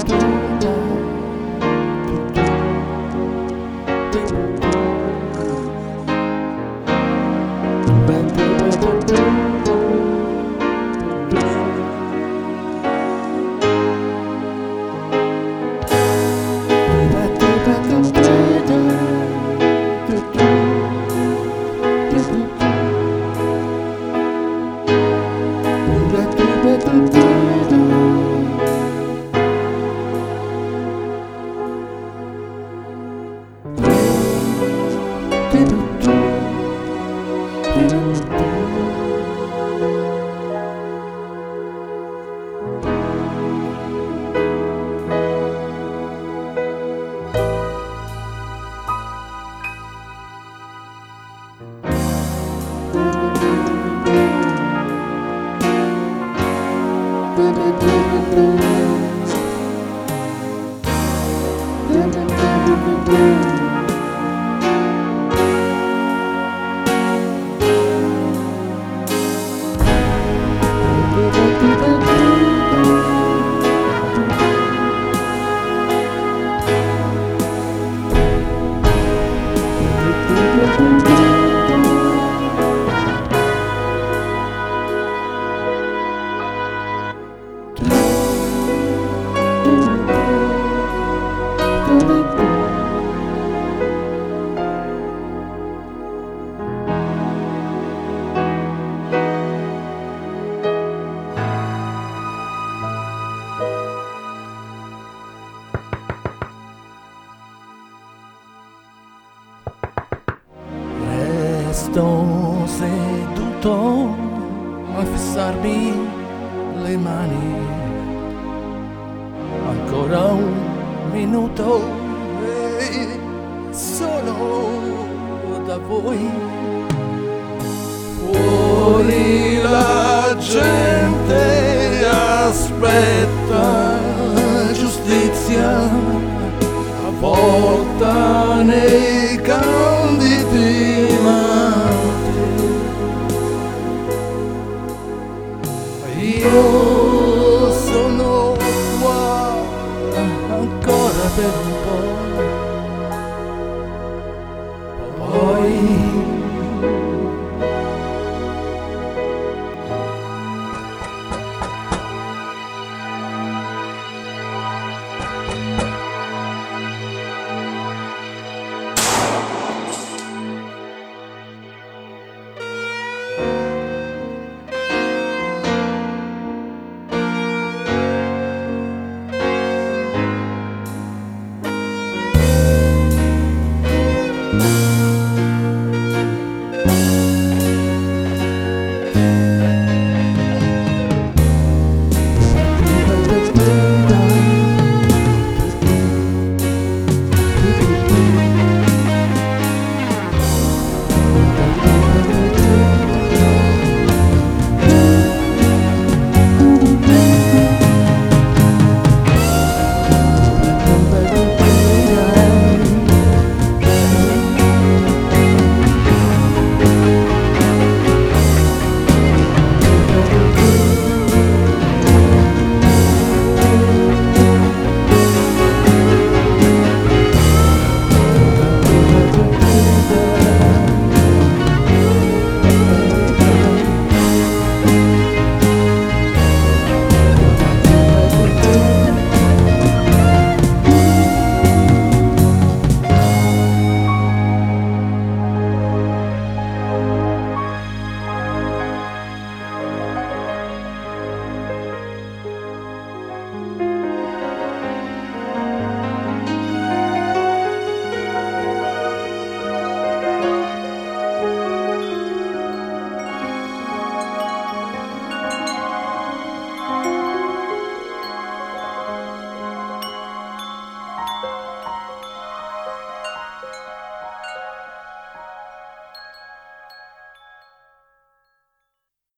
skin. blue. Resto seduto a fissarmi le mani. Ancora un minuto e sono da voi. Fuori la gente aspetta giustizia, avvolta nei candidi Eu sono qua ancora per un po'.